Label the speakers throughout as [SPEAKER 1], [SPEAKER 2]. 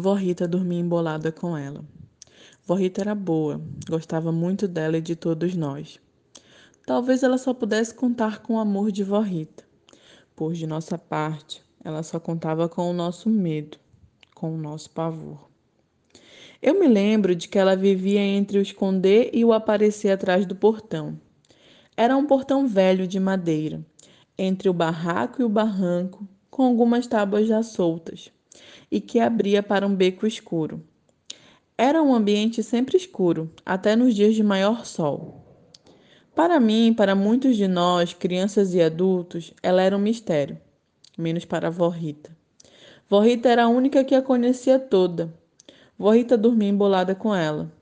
[SPEAKER 1] Vó Rita dormia embolada com ela. Vó Rita era boa, gostava muito dela e de todos nós. Talvez ela só pudesse contar com o amor de Vó Rita, pois de nossa parte, ela só contava com o nosso medo, com o nosso pavor. Eu me lembro de que ela vivia entre o esconder e o aparecer atrás do portão. Era um portão velho de madeira, entre o barraco e o barranco, com algumas tábuas já soltas e que abria para um beco escuro. Era um ambiente sempre escuro, até nos dias de maior sol. Para mim e para muitos de nós, crianças e adultos, ela era um mistério, menos para a vó Rita. Vó Rita era a única que a conhecia toda. Vó Rita dormia embolada com ela.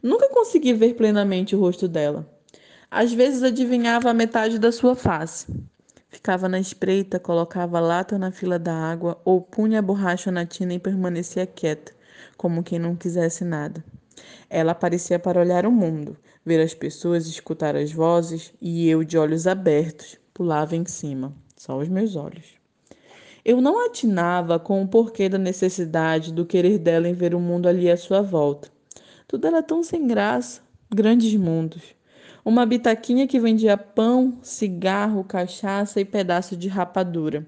[SPEAKER 1] Nunca consegui ver plenamente o rosto dela. Às vezes adivinhava a metade da sua face, Ficava na espreita, colocava lata na fila da água ou punha a borracha na tina e permanecia quieta, como quem não quisesse nada. Ela aparecia para olhar o mundo, ver as pessoas, escutar as vozes, e eu, de olhos abertos, pulava em cima, só os meus olhos. Eu não atinava com o porquê da necessidade do querer dela em ver o mundo ali à sua volta. Tudo era tão sem graça, grandes mundos uma bitaquinha que vendia pão, cigarro, cachaça e pedaço de rapadura.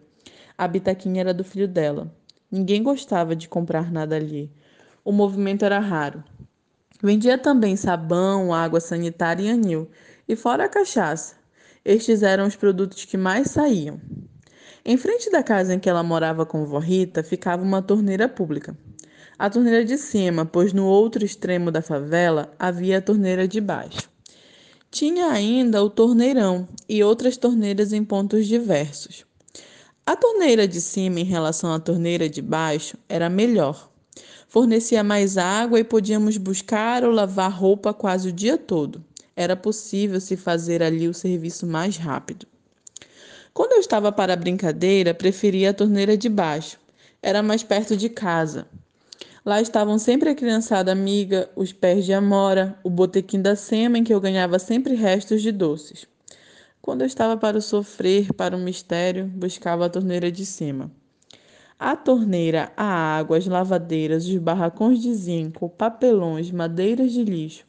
[SPEAKER 1] A bitaquinha era do filho dela. Ninguém gostava de comprar nada ali. O movimento era raro. Vendia também sabão, água sanitária e anil, e fora a cachaça. Estes eram os produtos que mais saíam. Em frente da casa em que ela morava com vó Rita ficava uma torneira pública. A torneira de cima, pois no outro extremo da favela havia a torneira de baixo. Tinha ainda o torneirão e outras torneiras em pontos diversos. A torneira de cima, em relação à torneira de baixo, era melhor. Fornecia mais água e podíamos buscar ou lavar roupa quase o dia todo. Era possível se fazer ali o serviço mais rápido. Quando eu estava para a brincadeira, preferia a torneira de baixo. Era mais perto de casa. Lá estavam sempre a criançada amiga, os pés de amora, o botequim da sema em que eu ganhava sempre restos de doces. Quando eu estava para o sofrer, para o mistério, buscava a torneira de cima. A torneira, a água, as lavadeiras, os barracões de zinco, papelões, madeiras de lixo,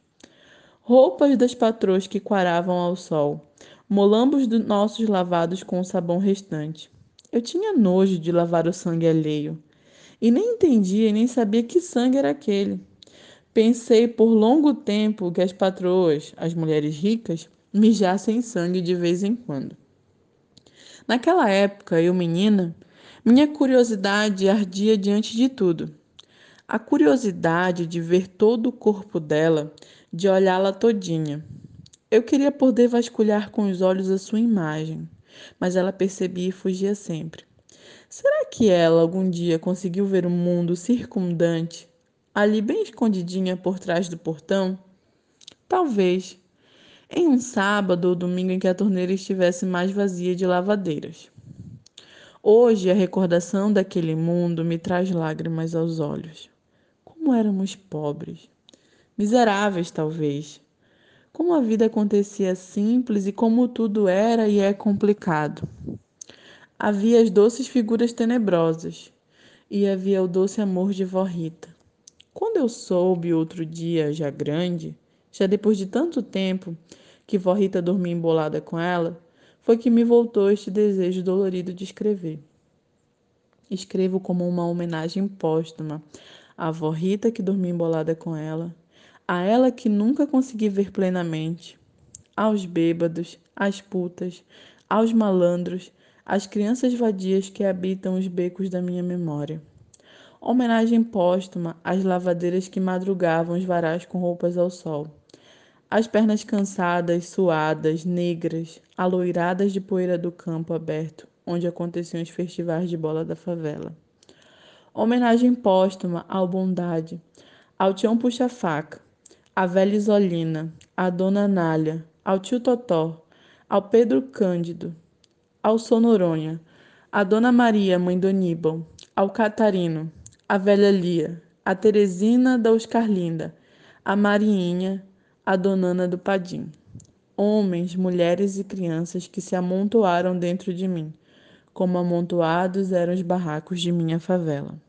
[SPEAKER 1] roupas das patroas que quaravam ao sol, molambos dos nossos lavados com o sabão restante. Eu tinha nojo de lavar o sangue alheio e nem entendia e nem sabia que sangue era aquele. Pensei por longo tempo que as patroas, as mulheres ricas, mijassem sangue de vez em quando. Naquela época, eu menina, minha curiosidade ardia diante de tudo. A curiosidade de ver todo o corpo dela, de olhá-la todinha. Eu queria poder vasculhar com os olhos a sua imagem, mas ela percebia e fugia sempre. Será que ela algum dia conseguiu ver o mundo circundante, ali bem escondidinha por trás do portão? Talvez. Em um sábado ou domingo em que a torneira estivesse mais vazia de lavadeiras. Hoje a recordação daquele mundo me traz lágrimas aos olhos. Como éramos pobres, miseráveis talvez. Como a vida acontecia simples e como tudo era e é complicado. Havia as doces figuras tenebrosas e havia o doce amor de vó Rita. Quando eu soube outro dia, já grande, já depois de tanto tempo que vó Rita dormia embolada com ela, foi que me voltou este desejo dolorido de escrever. Escrevo como uma homenagem póstuma à vó Rita que dormia embolada com ela, a ela que nunca consegui ver plenamente, aos bêbados, às putas, aos malandros, as crianças vadias que habitam os becos da minha memória. Homenagem póstuma às lavadeiras que madrugavam os varais com roupas ao sol. As pernas cansadas, suadas, negras, aloiradas de poeira do campo aberto, onde aconteciam os festivais de bola da favela. Homenagem póstuma ao Bondade, ao Tião Puxa-Faca, à velha Isolina, à Dona Anália, ao tio Totó, ao Pedro Cândido, ao Sonoronha, a Dona Maria, mãe do Aníbal, ao Catarino, a velha Lia, a Teresina da Oscarlinda, a Mariinha, a Donana do Padim. Homens, mulheres e crianças que se amontoaram dentro de mim, como amontoados eram os barracos de minha favela.